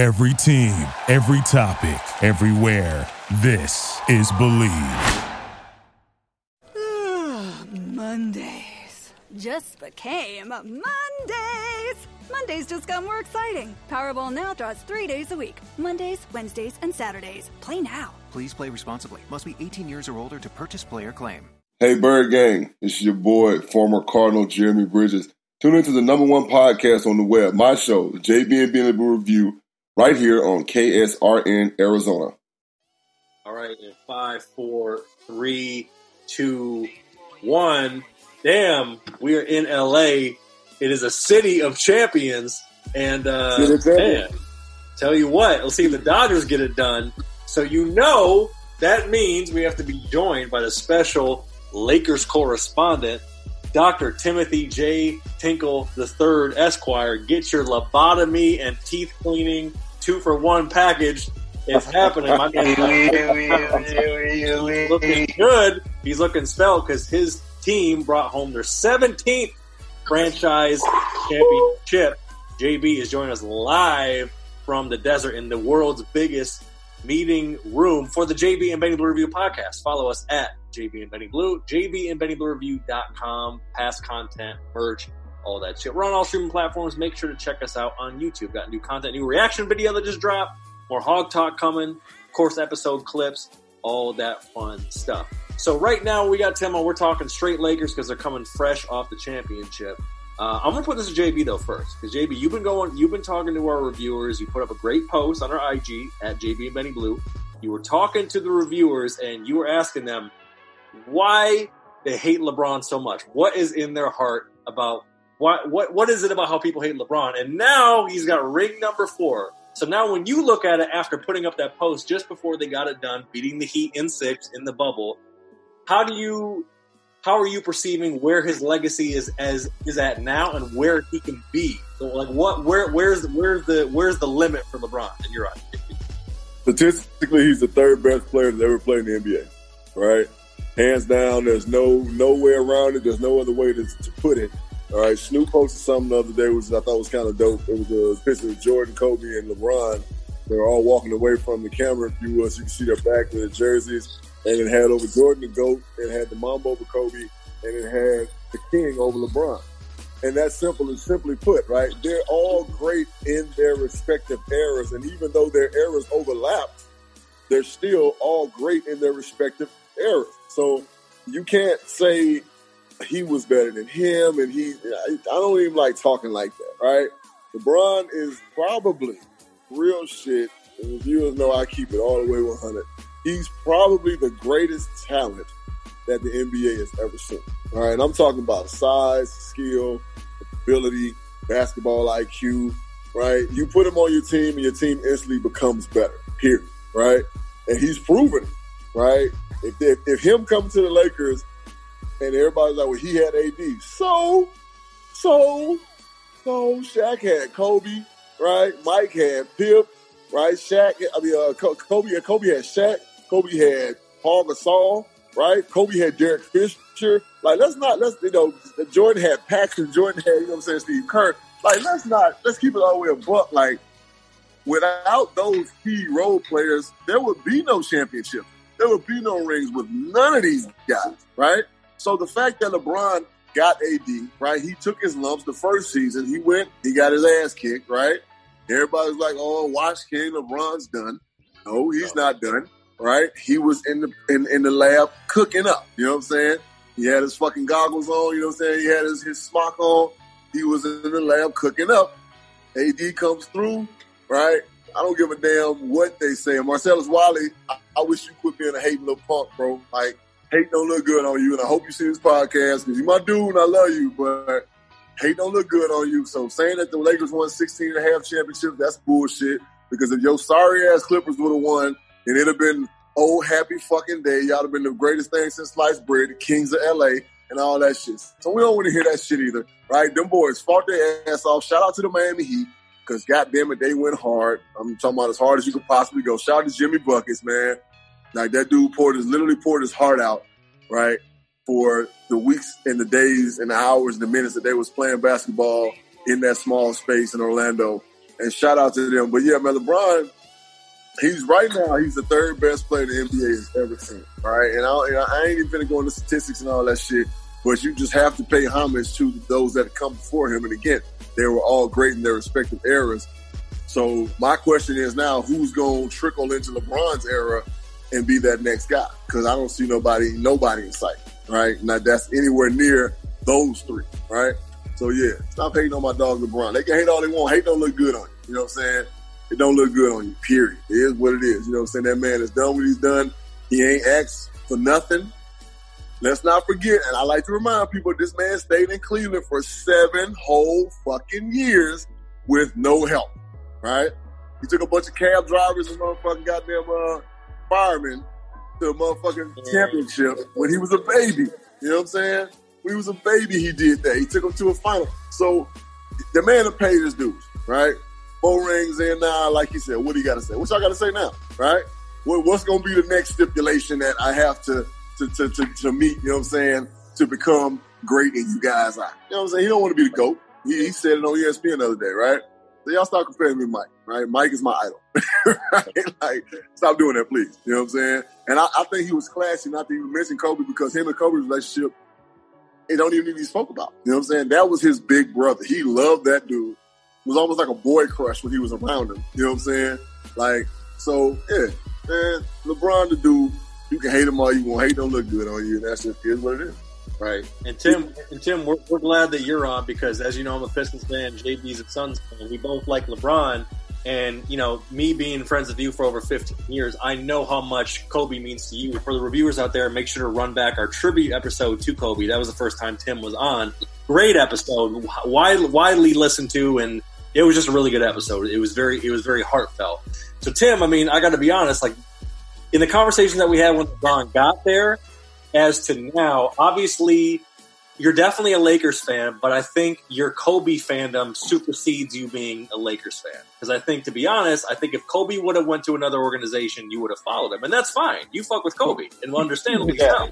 Every team, every topic, everywhere. This is Believe. Mondays just became Mondays. Mondays just got more exciting. Powerball now draws three days a week Mondays, Wednesdays, and Saturdays. Play now. Please play responsibly. Must be 18 years or older to purchase player claim. Hey, Bird Gang. It's your boy, former Cardinal Jeremy Bridges. Tune into the number one podcast on the web, my show, the JB and Benny Review, right here on KSRN Arizona. All right, in five, four, three, two, one. Damn, we are in LA. It is a city of champions, and uh, man, tell you what, let's see if the Dodgers get it done. So you know that means we have to be joined by the special Lakers correspondent, Dr. Timothy J. Tinkle III, Esquire. Get your lobotomy and teeth cleaning two for one package. It's happening. My He's looking good. He's looking svelte because his team brought home their 17th franchise championship. JB is joining us live from the desert in the world's biggest meeting room for the JB and Benny Blue Review podcast. Follow us at JB and Benny Blue, JB and Benny Blue Review.com, past content, merch, all that shit. We're on all streaming platforms. Make sure to check us out on YouTube. Got new content, new reaction video that just dropped, more hog talk coming, course, episode clips, all that fun stuff. So right now we got Tim on. We're talking straight Lakers because they're coming fresh off the championship. Uh, I'm gonna put this to JB though first because JB, you've been going, you've been talking to our reviewers. You put up a great post on our IG at JB and Benny Blue. You were talking to the reviewers and you were asking them why they hate LeBron so much. What is in their heart about what what what is it about how people hate LeBron? And now he's got ring number four. So now when you look at it after putting up that post just before they got it done, beating the Heat in six in the bubble, how do you how are you perceiving where his legacy is as is at now and where he can be? So like what where where's where's the where's the limit for LeBron in your eyes? Statistically, he's the third best player to ever play in the NBA. Right, hands down. There's no no way around it. There's no other way to, to put it. All right, Snoop posted something the other day, which I thought was kind of dope. It was a picture of Jordan, Kobe, and LeBron. They were all walking away from the camera, if you will, so you can see their back to their jerseys. And it had over Jordan the GOAT, it had the Mamba over Kobe, and it had the King over LeBron. And that's simple and simply put, right? They're all great in their respective eras. And even though their eras overlap, they're still all great in their respective eras. So you can't say he was better than him, and he. I don't even like talking like that, right? LeBron is probably real shit. And reviewers know I keep it all the way 100. He's probably the greatest talent that the NBA has ever seen. All right, and I'm talking about size, skill, ability, basketball IQ. Right, you put him on your team, and your team instantly becomes better. Here, Right, and he's proven it. Right, if if, if him coming to the Lakers and everybody's like, well, he had AD. So, so, so Shaq had Kobe, right? Mike had Pip, right? Shaq, I mean, uh, Kobe, Kobe had Shaq. Kobe had Pau Gasol, right? Kobe had Derek Fisher. Like, let's not, let's, you know, Jordan had Paxson, Jordan had, you know what I'm saying, Steve Kerr. Like, let's not, let's keep it all the way a buck. Like, without those key role players, there would be no championship. There would be no rings with none of these guys, right? So the fact that LeBron got AD, right? He took his lumps the first season. He went, he got his ass kicked, right? Everybody's like, oh, watch King, LeBron's done. No, he's not done, right? He was in the in, in the lab cooking up. You know what I'm saying? He had his fucking goggles on. You know what I'm saying? He had his, his smock on. He was in the lab cooking up. AD comes through, right? I don't give a damn what they say. Marcellus Wiley, I, I wish you quit being a hating little punk, bro. Like hate don't look good on you. And I hope you see this podcast because you my dude and I love you, but hate don't look good on you. So saying that the Lakers won 16 and a half championships, that's bullshit. Because if your sorry ass Clippers would have won, then it'd have been oh happy fucking day. Y'all have been the greatest thing since sliced bread, the kings of LA, and all that shit. So we don't want to hear that shit either, right? Them boys fought their ass off. Shout out to the Miami Heat. Because goddamn it, they went hard. I'm talking about as hard as you could possibly go. Shout out to Jimmy Buckets, man. Like that dude poured his literally poured his heart out, right? For the weeks and the days and the hours and the minutes that they was playing basketball in that small space in Orlando. and shout out to them. But yeah, man, LeBron, he's right now he's the third best player the NBA has ever seen. All right, and I, and I ain't even gonna go into statistics and all that shit. But you just have to pay homage to those that come before him. And again, they were all great in their respective eras. So my question is now, who's going to trickle into LeBron's era and be that next guy? Because I don't see nobody, nobody in sight, right? Now that's anywhere near those three, right? So yeah, stop hating on my dog LeBron. They can hate all they want. Hate don't look good on you. You know what I'm saying? It don't look good on you. Period. It is what it is. You know what I'm saying? That man has done what he's done. He ain't asked for nothing. Let's not forget, and I like to remind people, this man stayed in Cleveland for seven whole fucking years with no help, right? He took a bunch of cab drivers and motherfucking goddamn uh, firemen to a motherfucking championship when he was a baby. You know what I'm saying? When he was a baby, he did that. He took him to a final. So the man have paid his dues, right? Four rings in now, uh, like he said. What do you got to say? What y'all got to say now, right? What, what's going to be the next stipulation that I have to – to, to, to, to meet, you know what I'm saying, to become great in you guys are. You know what I'm saying? He don't want to be the GOAT. He, he said it on ESPN the other day, right? So y'all start comparing me Mike, right? Mike is my idol. right? Like, stop doing that, please. You know what I'm saying? And I, I think he was classy not to even mention Kobe because him and Kobe's relationship, it don't even need to be spoke about. You know what I'm saying? That was his big brother. He loved that dude. It was almost like a boy crush when he was around him. You know what I'm saying? Like, so yeah, man, LeBron the dude you can hate them all you want. Hate don't look good on you. And that's just is what it is. Right. And Tim, and Tim, we're, we're glad that you're on because, as you know, I'm a Pistons fan. JB's a Suns fan. We both like LeBron. And, you know, me being friends with you for over 15 years, I know how much Kobe means to you. For the reviewers out there, make sure to run back our tribute episode to Kobe. That was the first time Tim was on. Great episode, widely, widely listened to, and it was just a really good episode. It was very, it was very heartfelt. So, Tim, I mean, I got to be honest, like, in the conversation that we had when LeBron got there, as to now, obviously you're definitely a Lakers fan, but I think your Kobe fandom supersedes you being a Lakers fan. Because I think, to be honest, I think if Kobe would have went to another organization, you would have followed him, and that's fine. You fuck with Kobe, and understandably yeah. so.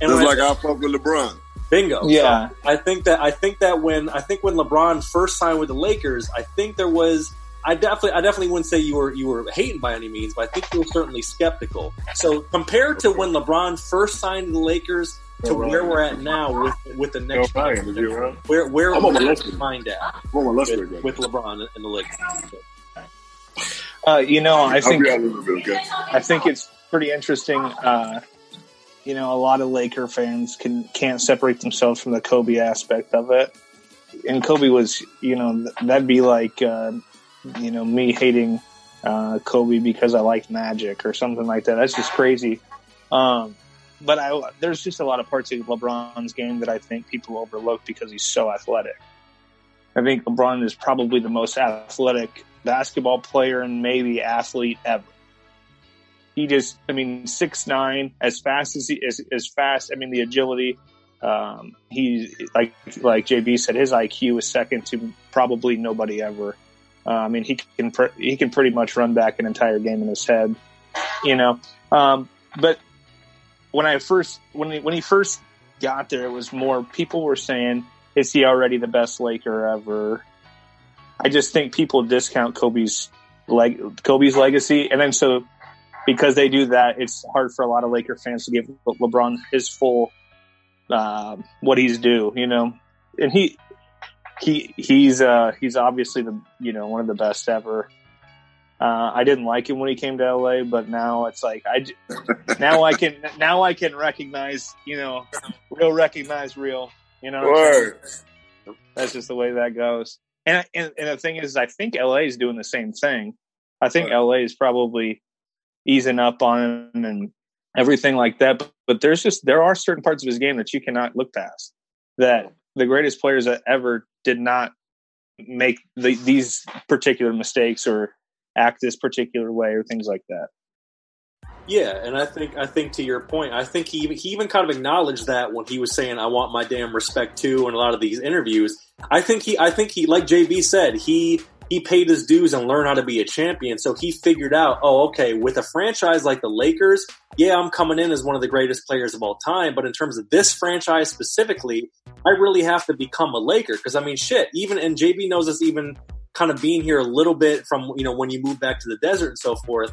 And Just like I fuck with LeBron. Bingo. Yeah. So I think that I think that when I think when LeBron first signed with the Lakers, I think there was I definitely, I definitely wouldn't say you were you were hating by any means, but I think you were certainly skeptical. So compared to when LeBron first signed the Lakers to where we're at now with with the next no, where where I'm on my mind at with, with LeBron and the Lakers. Uh, you know, I think I think it's pretty interesting. Uh, you know, a lot of Laker fans can can't separate themselves from the Kobe aspect of it. And Kobe was, you know, that'd be like uh, you know, me hating uh, Kobe because I like Magic or something like that. That's just crazy. Um, but I, there's just a lot of parts of LeBron's game that I think people overlook because he's so athletic. I think LeBron is probably the most athletic basketball player and maybe athlete ever. He just, I mean, six nine, as fast as he as, as fast. I mean, the agility. Um, he like like JB said, his IQ is second to probably nobody ever. Uh, I mean, he can pr- he can pretty much run back an entire game in his head, you know. Um, but when I first when he, when he first got there, it was more people were saying, "Is he already the best Laker ever?" I just think people discount Kobe's Kobe's legacy, and then so because they do that, it's hard for a lot of Laker fans to give LeBron his full uh, what he's due, you know. And he he he's uh he's obviously the you know one of the best ever. Uh, I didn't like him when he came to LA, but now it's like I now I can now I can recognize you know real recognize real. You know, that's just the way that goes. And, and and the thing is, I think LA is doing the same thing. I think right. LA is probably easing up on him and everything like that. But, but there's just there are certain parts of his game that you cannot look past. That the greatest players that ever did not make the, these particular mistakes or act this particular way or things like that. Yeah, and I think I think to your point, I think he even, he even kind of acknowledged that when he was saying "I want my damn respect too" in a lot of these interviews. I think he I think he like JB said he he paid his dues and learned how to be a champion. So he figured out, oh, okay, with a franchise like the Lakers, yeah, I'm coming in as one of the greatest players of all time. But in terms of this franchise specifically, I really have to become a Laker. Because I mean, shit, even, and JB knows this even kind of being here a little bit from you know when you move back to the desert and so forth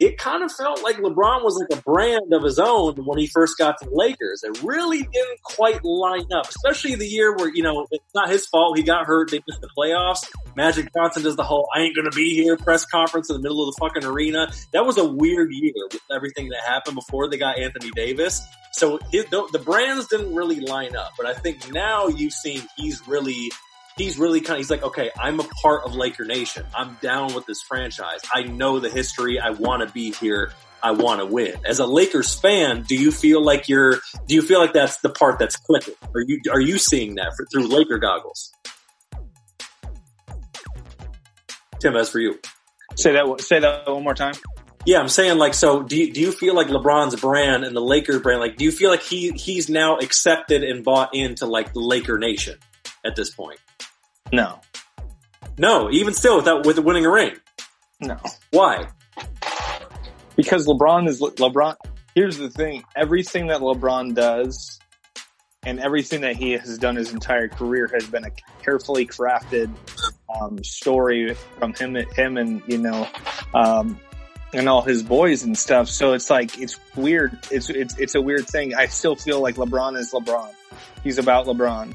it kind of felt like LeBron was like a brand of his own when he first got to the Lakers. It really didn't quite line up, especially the year where, you know, it's not his fault. He got hurt. They missed the playoffs. Magic Johnson does the whole, I ain't going to be here press conference in the middle of the fucking arena. That was a weird year with everything that happened before they got Anthony Davis. So it, the, the brands didn't really line up, but I think now you've seen he's really he's really kind of he's like okay i'm a part of laker nation. I'm down with this franchise. I know the history. I want to be here. I want to win. As a lakers fan do you feel like you're do you feel like that's the part that's clicking? Are you are you seeing that for, through laker goggles? Tim as for you. Say that say that one more time. Yeah, I'm saying like, so do you, do you feel like LeBron's brand and the Lakers brand, like, do you feel like he, he's now accepted and bought into like the Laker nation at this point? No. No, even still without with winning a ring. No. Why? Because LeBron is LeBron. Here's the thing: everything that LeBron does, and everything that he has done his entire career, has been a carefully crafted um, story from him, him, and you know, um, and all his boys and stuff. So it's like it's weird. It's it's it's a weird thing. I still feel like LeBron is LeBron. He's about LeBron.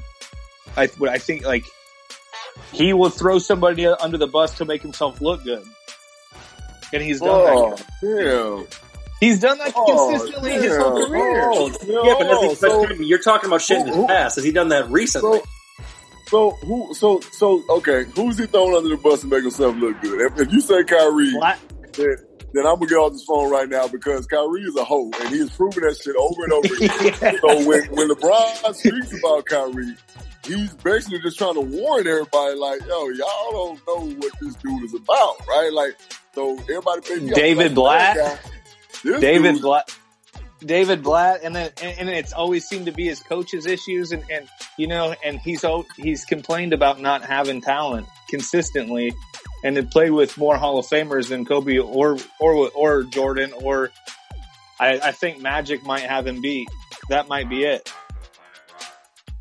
I I think like he will throw somebody under the bus to make himself look good. And he's done oh, that. Damn. He's done that oh, consistently damn. his whole career. Oh, yeah, but, he, so, you're talking about shit in his past. Has he done that recently? So, so who? So so okay. Who's he throwing under the bus to make himself look good? If, if you say Kyrie, then, then, I'm gonna get off this phone right now because Kyrie is a hoe and he's has proven that shit over and over again. yeah. So when when LeBron speaks about Kyrie, he's basically just trying to warn everybody, like, yo, y'all don't know what this dude is about, right? Like, so everybody thinks David Blatt, David Blatt. David Blatt, and then and, it's always seemed to be his coach's issues, and, and you know, and he's he's complained about not having talent consistently, and it played with more Hall of Famers than Kobe or or or Jordan, or I, I think Magic might have him beat. That might be it.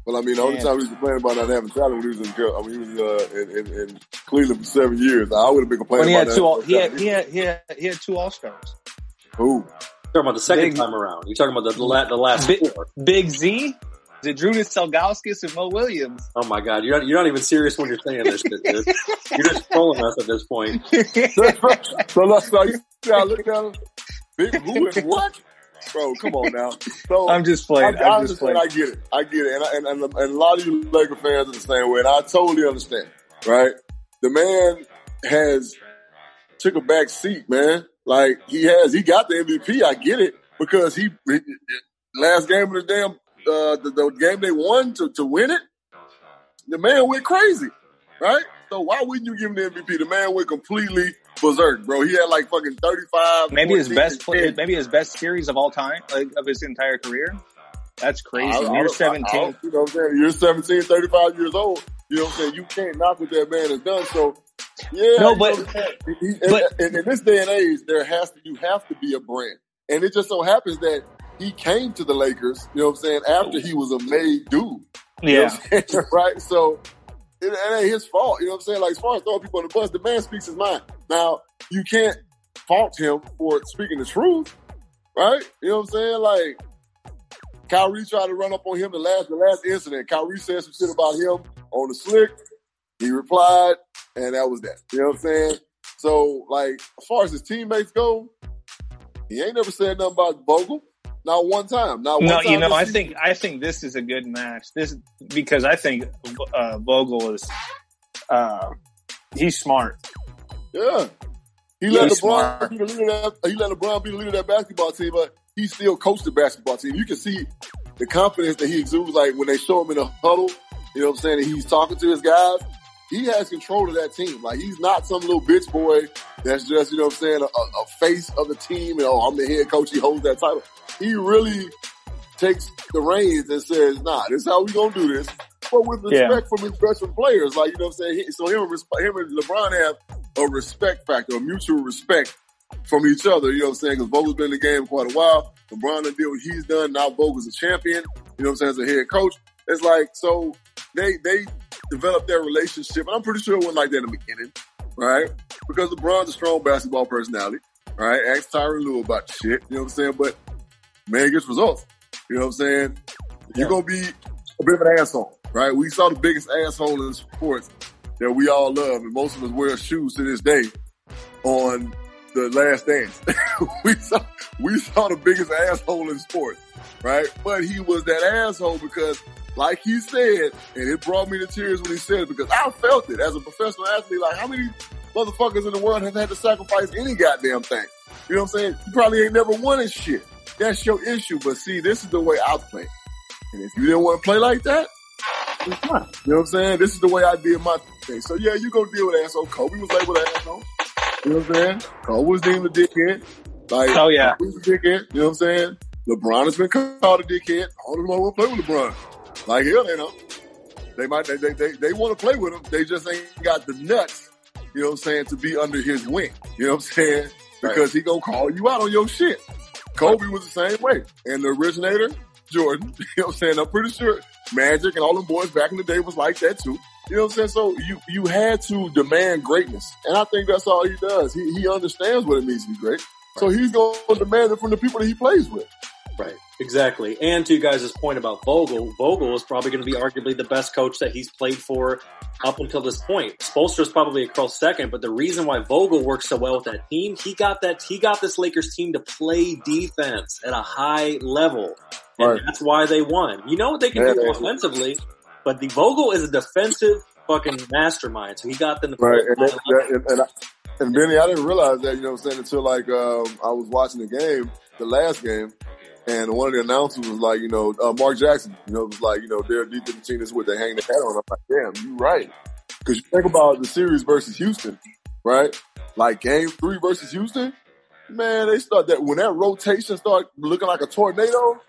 Well, I mean, the only time he was complaining about not having talent when he was in, I mean, he was uh, in, in, in, Cleveland for seven years. I would have been complaining he about had two, all, he, had, he, had, he, had, he had two All Stars. Who? You're talking about the second Big, time around. You're talking about the, the, the last Big, four. Big Z? Zydrunas Ilgauskas and Mo Williams. Oh my God, you're not, you're not even serious when you're saying this shit, dude. You're just trolling us at this point. so let's so you see, I look at Big who and what? Bro, come on now. So I'm just playing. I, I am just playing. I get it. I get it. And, and, and, and, a lot of you Laker fans are the same way. And I totally understand, right? The man has took a back seat, man. Like he has, he got the MVP. I get it because he, he last game of the damn, uh, the, the game they won to, to win it, the man went crazy, right? So why wouldn't you give him the MVP? The man went completely berserk, bro. He had like fucking thirty five. Maybe his best play, maybe his best series of all time, like of his entire career. That's crazy. I, You're 17. I, you know what I'm saying? You're 17, 35 years old. You know what I'm saying? You can't knock what that man has done. So, yeah. No, but, he, but in, in, this day and age, there has to, you have to be a brand. And it just so happens that he came to the Lakers, you know what I'm saying, after he was a made dude. Yeah. right? So, it, it, ain't his fault. You know what I'm saying? Like as far as throwing people on the bus, the man speaks his mind. Now you can't fault him for speaking the truth, right? You know what I'm saying? Like Kyrie tried to run up on him the last the last incident. Kyrie said some shit about him on the slick. He replied, and that was that. You know what I'm saying? So, like, as far as his teammates go, he ain't never said nothing about Vogel. Not one time. Not one time. no, time you know, I season. think I think this is a good match. This because I think uh, Vogel is uh, he's smart. Yeah, he let he's LeBron smart. be the leader. Of that, he let LeBron be the leader of that basketball team, but he still coached the basketball team. You can see the confidence that he exudes. Like when they show him in a huddle, you know what I'm saying? And he's talking to his guys. He has control of that team. Like he's not some little bitch boy that's just, you know what I'm saying, a, a face of the team. You know, I'm the head coach. He holds that title he really takes the reins and says, nah, this is how we gonna do this. But with respect yeah. from his veteran players, like, you know what I'm saying? So him and, him and LeBron have a respect factor, a mutual respect from each other, you know what I'm saying? Because Vogel's been in the game quite a while. LeBron done did what he's done. Now Vogel's a champion, you know what I'm saying, as a head coach. It's like, so they, they developed their relationship, and I'm pretty sure it wasn't like that in the beginning, right? Because LeBron's a strong basketball personality, right? Ask Tyronn Lue about shit, you know what I'm saying? But man gets results. You know what I'm saying? You're gonna be a bit of an asshole, right? We saw the biggest asshole in sports that we all love, and most of us wear shoes to this day on the last dance. we saw we saw the biggest asshole in sports, right? But he was that asshole because, like he said, and it brought me to tears when he said it because I felt it as a professional athlete. Like how many motherfuckers in the world have had to sacrifice any goddamn thing? You know what I'm saying? You probably ain't never won in shit. That's your issue. But see, this is the way I play. And if you didn't want to play like that, you know what I'm saying? This is the way I did my thing. So yeah, you go deal with asshole. Kobe was labeled an asshole. You know what I'm saying? Kobe was deemed a dickhead. Like, oh yeah, he was a dickhead. You know what I'm saying? LeBron has been called a dickhead. All of them want to play with LeBron. Like hell, they know. They might they they they, they want to play with him. They just ain't got the nuts. You know what I'm saying? To be under his wing. You know what I'm saying? Because right. he gonna call you out on your shit. Kobe was the same way. And the originator, Jordan, you know what I'm saying? I'm pretty sure Magic and all them boys back in the day was like that too. You know what I'm saying? So you, you had to demand greatness. And I think that's all he does. He, he understands what it means to be great. So he's going to demand it from the people that he plays with. Right. Exactly. And to you guys' point about Vogel, Vogel is probably going to be arguably the best coach that he's played for up until this point. Spoelstra is probably a close second, but the reason why Vogel works so well with that team, he got that, he got this Lakers team to play defense at a high level. And right. that's why they won. You know what they can yeah, do offensively, but the Vogel is a defensive fucking mastermind. So he got them to play. Right. And, that, and, and, I, and Benny, I didn't realize that, you know what I'm saying, until like, um, I was watching the game, the last game, and one of the announcers was like, you know, uh, Mark Jackson, you know, was like, you know, they're deep in the team. Is what they hang their hat on. I'm like, damn, you're right. Cause you think about the series versus Houston, right? Like game three versus Houston, man, they start that, when that rotation start looking like a tornado,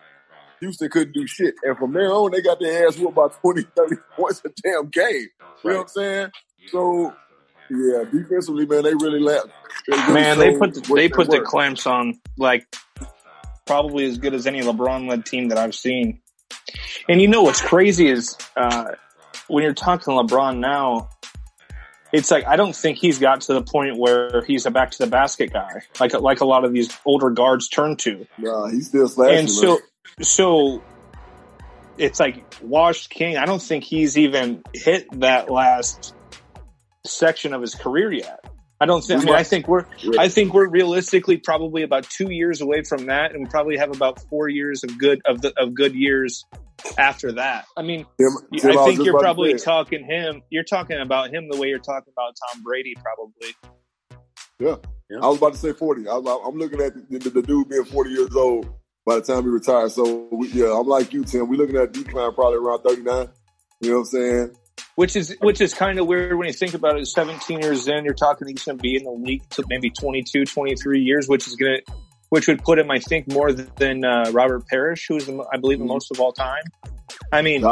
Houston couldn't do shit. And from there on, they got their ass whooped by 20, 30 points a damn game. You right. know what I'm saying? So, yeah, defensively, man, they really let. Really man, they put the, they put the clamps on like probably as good as any LeBron led team that I've seen. And you know what's crazy is uh, when you're talking LeBron now, it's like I don't think he's got to the point where he's a back to the basket guy, like like a lot of these older guards turn to. Yeah, he's still slashing. And so, so it's like washed king. I don't think he's even hit that last section of his career yet. I don't think. I mean, I think we're. I think we're realistically probably about two years away from that, and we probably have about four years of good of the of good years after that. I mean, Tim, Tim, I think I you're probably talking him. You're talking about him the way you're talking about Tom Brady, probably. Yeah, yeah. I was about to say forty. I, am looking at the, the, the, dude being forty years old by the time he retires. So we, yeah, I'm like you, Tim. We're looking at decline probably around thirty nine. You know what I'm saying? which is which is kind of weird when you think about it 17 years in you're talking he's going to be in the league to maybe 22 23 years which is going to which would put him i think more than uh, robert parish who's the, i believe the most of all time i mean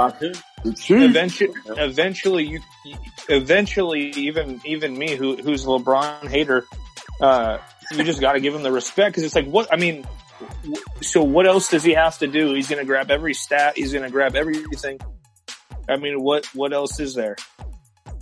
eventually eventually you eventually even even me who who's a lebron hater uh, you just got to give him the respect because it's like what i mean so what else does he have to do he's going to grab every stat he's going to grab everything I mean, what what else is there?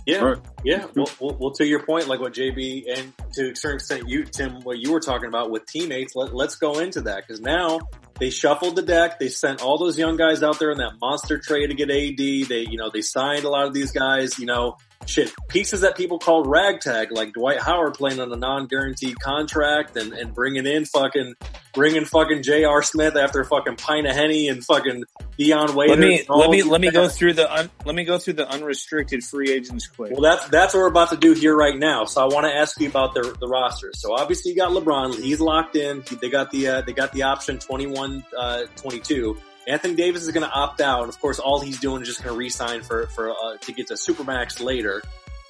Yeah, right. yeah. Well, well, well, to your point, like what JB and to a certain extent, you Tim, what you were talking about with teammates. Let, let's go into that because now they shuffled the deck. They sent all those young guys out there in that monster trade to get AD. They, you know, they signed a lot of these guys. You know, shit pieces that people call ragtag, like Dwight Howard playing on a non-guaranteed contract and, and bringing in fucking bringing fucking J.R. Smith after fucking pint of henny and fucking Dion Waiters. Let me let me let me go through the un, let me go through the unrestricted free agents quick. Well, that's that's what we're about to do here right now. So I want to ask you about the the roster. So obviously you got LeBron, he's locked in. They got the uh, they got the option 21 uh, 22. Anthony Davis is going to opt out. And of course, all he's doing is just going to re-sign for for uh, to get to supermax later.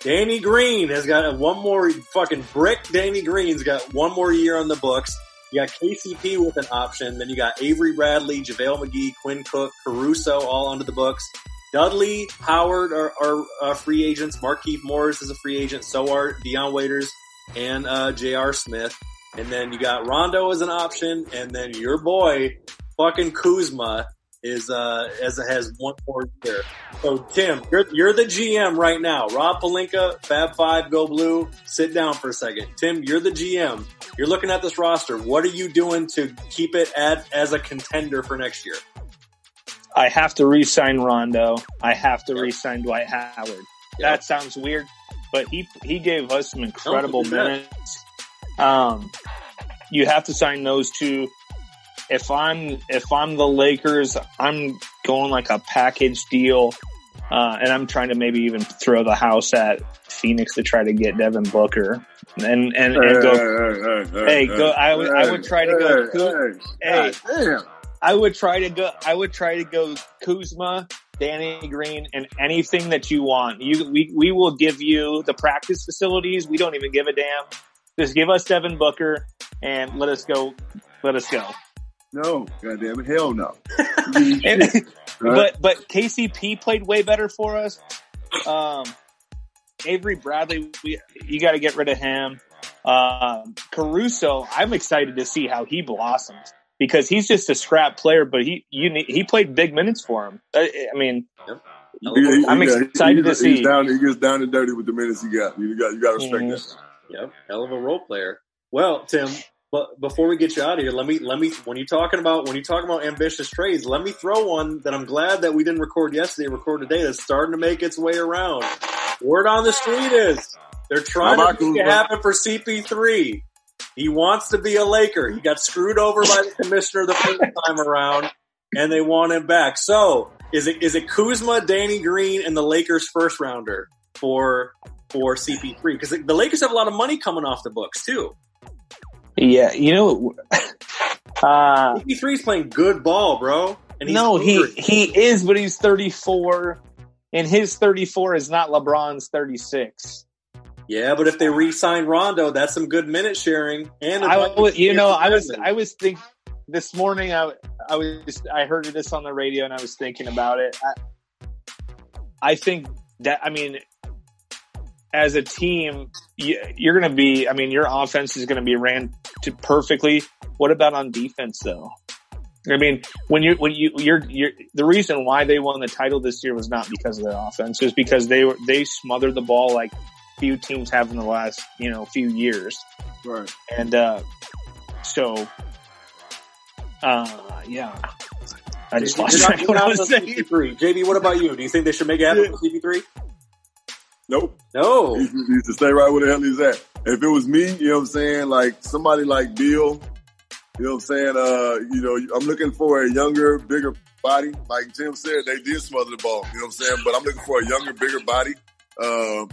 Danny Green has got one more fucking brick. Danny Green's got one more year on the books. You got KCP with an option. Then you got Avery Bradley, JaVale McGee, Quinn Cook, Caruso all under the books. Dudley, Howard are, are uh, free agents. Markieff Morris is a free agent. So are Dion Waiters and uh, J.R. Smith. And then you got Rondo as an option. And then your boy, fucking Kuzma is uh, as it has one more year. So Tim, you're you're the GM right now. Rob Pelinka, Fab Five, Go Blue. Sit down for a second. Tim, you're the GM. You're looking at this roster. What are you doing to keep it at as a contender for next year? I have to re-sign Rondo. I have to re-sign Dwight Howard. Yep. That sounds weird, but he he gave us some incredible minutes. Um, you have to sign those two if I'm if I'm the Lakers, I'm going like a package deal, uh, and I'm trying to maybe even throw the house at Phoenix to try to get Devin Booker and and, and go. Hey, go! I would I would try to go. Hey, I would try to go. I would try to go Kuzma, Danny Green, and anything that you want. You we we will give you the practice facilities. We don't even give a damn. Just give us Devin Booker and let us go. Let us go. No, goddamn it, hell no. and, but but KCP played way better for us. Um, Avery Bradley, we, you got to get rid of him. Uh, Caruso, I'm excited to see how he blossoms because he's just a scrap player, but he you he played big minutes for him. I, I mean, yep. he, I'm he, excited to see. Down, he gets down and dirty with the minutes he got. You got you got to respect mm-hmm. that. Yep, hell of a role player. Well, Tim, but before we get you out of here, let me let me when you talking about when you talking about ambitious trades, let me throw one that I'm glad that we didn't record yesterday, record today. That's starting to make its way around. Word on the street is they're trying to make it happen for CP3. He wants to be a Laker. He got screwed over by the commissioner the first time around, and they want him back. So is it is it Kuzma, Danny Green, and the Lakers first rounder for for CP3? Because the Lakers have a lot of money coming off the books too. Yeah, you know, uh, CP3 is playing good ball, bro. no, he he is, but he's 34, and his 34 is not LeBron's 36. Yeah, but if they re-sign Rondo, that's some good minute sharing. And I was, you know, I was I was thinking this morning. I I was I heard this on the radio, and I was thinking about it. I, I think that I mean as a team, you're going to be, I mean, your offense is going to be ran to perfectly. What about on defense though? I mean, when you, when you, you're, you're, the reason why they won the title this year was not because of their offense, is because they were, they smothered the ball like few teams have in the last, you know, few years. Right. And, uh, so, uh, yeah. I just lost track what I was saying. CP3. JB, what about you? Do you think they should make it happen with CP3? Nope. No. He to stay right where the hell he's at. If it was me, you know what I'm saying, like somebody like Beal, you know what I'm saying, uh, you know, I'm looking for a younger, bigger body. Like Tim said, they did smother the ball, you know what I'm saying? But I'm looking for a younger, bigger body. Uh,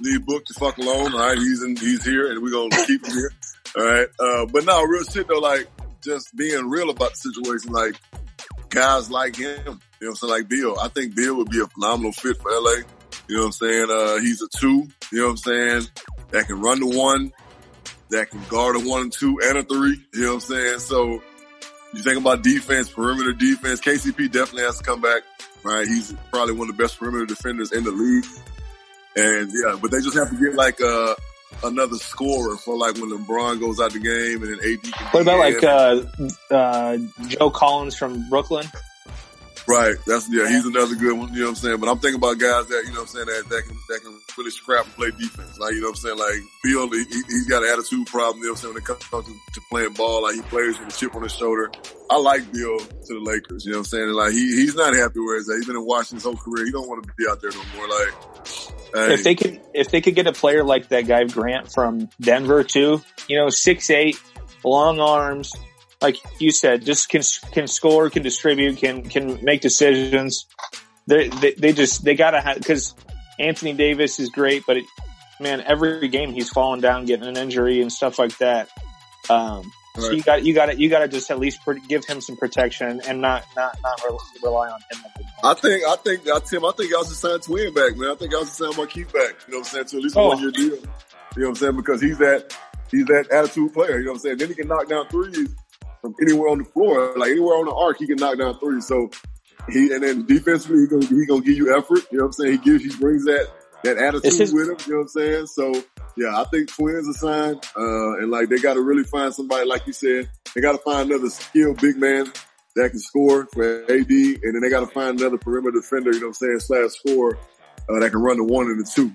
leave book the fuck alone. All right, he's in, he's here, and we're gonna keep him here. All right, uh, but no, real shit though. Like just being real about the situation. Like guys like him, you know what I'm saying, like Beal. I think Bill would be a phenomenal fit for LA. You know what I'm saying? Uh, he's a two, you know what I'm saying? That can run the one, that can guard a one and two and a three, you know what I'm saying? So you think about defense, perimeter defense, KCP definitely has to come back, right? He's probably one of the best perimeter defenders in the league. And yeah, but they just have to get like, uh, another scorer for like when LeBron goes out the game and then AD. what about like uh, uh, Joe Collins from Brooklyn? Right. That's yeah, he's another good one, you know what I'm saying? But I'm thinking about guys that, you know what I'm saying, that, that can that can really scrap and play defense. Like, you know what I'm saying? Like Beal, he, has got an attitude problem, you know what I'm saying, when it comes to, to, playing ball, like he plays with a chip on his shoulder. I like Beal to the Lakers, you know what I'm saying? And like he he's not happy where he's at. He's been in Washington his whole career. He don't want to be out there no more. Like hey. if they could if they could get a player like that guy Grant from Denver too, you know, six eight, long arms, like you said, just can can score, can distribute, can can make decisions. They they, they just they gotta have because Anthony Davis is great, but it, man, every game he's falling down, getting an injury and stuff like that. Um, right. So you got you got to you got to just at least give him some protection and not not not rely on him. I think I think uh, Tim. I think y'all should sign Twin back, man. I think y'all should sign Markieff back. You know what I'm saying? To at least oh. one year deal. You know what I'm saying? Because he's that he's that attitude player. You know what I'm saying? Then he can knock down threes from anywhere on the floor, like anywhere on the arc, he can knock down three. So he and then defensively, he gonna he gonna give you effort. You know what I'm saying? He gives he brings that that attitude his- with him. You know what I'm saying? So yeah, I think twins are signed, uh, and like they got to really find somebody, like you said, they got to find another skilled big man that can score for AD, and then they got to find another perimeter defender, you know what I'm saying, slash score uh, that can run the one and the two.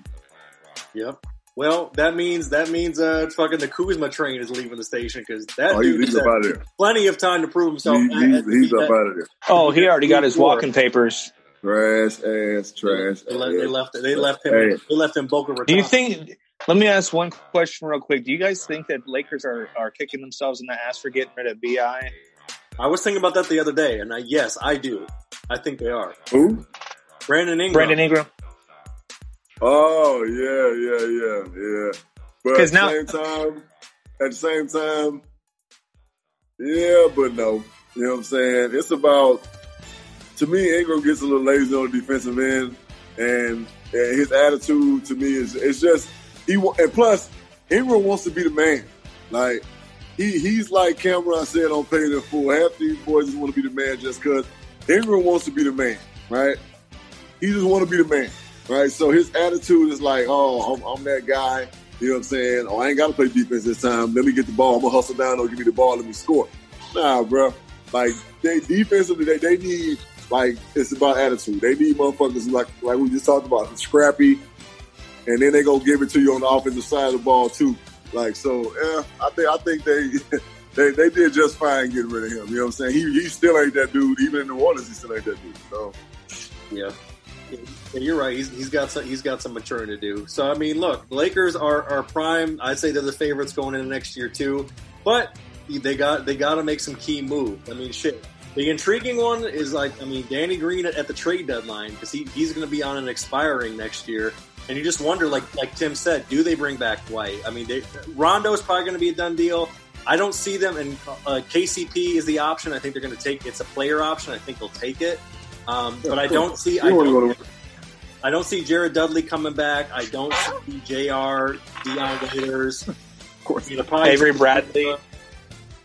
Yep. Well, that means that means uh, fucking the Kuzma train is leaving the station because that Oh, dude he's, he's up out of there. plenty of time to prove himself. He- he's, he's up out of there. Oh, he already got his walking papers. Trash ass, trash. They left, they left. They left him. Hey. They left him Boca Raton. Do you think? Let me ask one question real quick. Do you guys think that Lakers are, are kicking themselves in the ass for getting rid of BI? I was thinking about that the other day, and I, yes, I do. I think they are. Who? Brandon Ingram. Brandon Ingram. Oh yeah, yeah, yeah, yeah. But at the now- same time, at the same time, yeah, but no. You know what I'm saying? It's about to me. Ingram gets a little lazy on the defensive end, and, and his attitude to me is it's just he. And plus, Ingram wants to be the man. Like he he's like Cam'ron said on Paid in Full. Half these boys just want to be the man just because Ingram wants to be the man, right? He just want to be the man, right? So his attitude is like, oh, I'm, I'm that guy. You know what I'm saying? Oh, I ain't got to play defense this time. Let me get the ball. I'm gonna hustle down. Or give me the ball. Let me score. Nah, bro. Like they defensively, they, they need like it's about attitude. They need motherfuckers like like we just talked about, scrappy, and then they gonna give it to you on the offensive side of the ball too. Like so, yeah, I think I think they they they did just fine getting rid of him. You know what I'm saying? He he still ain't that dude. Even in New Orleans, he still ain't that dude. So Yeah. Yeah, you're right. He's, he's got some he's got some maturing to do. So I mean, look, Lakers are, are prime. I'd say they're the favorites going into next year too. But they got they got to make some key moves. I mean, shit. The intriguing one is like I mean, Danny Green at, at the trade deadline because he, he's going to be on an expiring next year, and you just wonder, like like Tim said, do they bring back Dwight? I mean, they, Rondo's probably going to be a done deal. I don't see them, and uh, KCP is the option. I think they're going to take. It's a player option. I think they'll take it. Um, but I don't see. I don't, I don't see Jared Dudley coming back. I don't see J.R. Dion Waiters. of course, You know, probably Avery Bradley.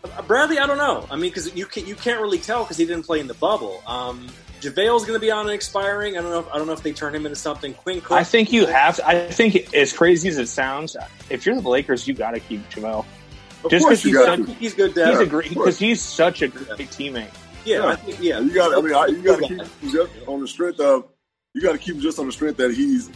Uh, Bradley, I don't know. I mean, because you can, you can't really tell because he didn't play in the bubble. Um, JaVale's going to be on an expiring. I don't know. If, I don't know if they turn him into something. Quinn Cook. I think you have. To, I think as crazy as it sounds, if you're the Lakers, you got to keep JaVale. of Just course because you got such, to. he's good. he's Depth. a great because he's such a great teammate. Yeah, I think, yeah. You got. I mean, I, you got to keep him just on the strength of. You got to keep him just on the strength that he's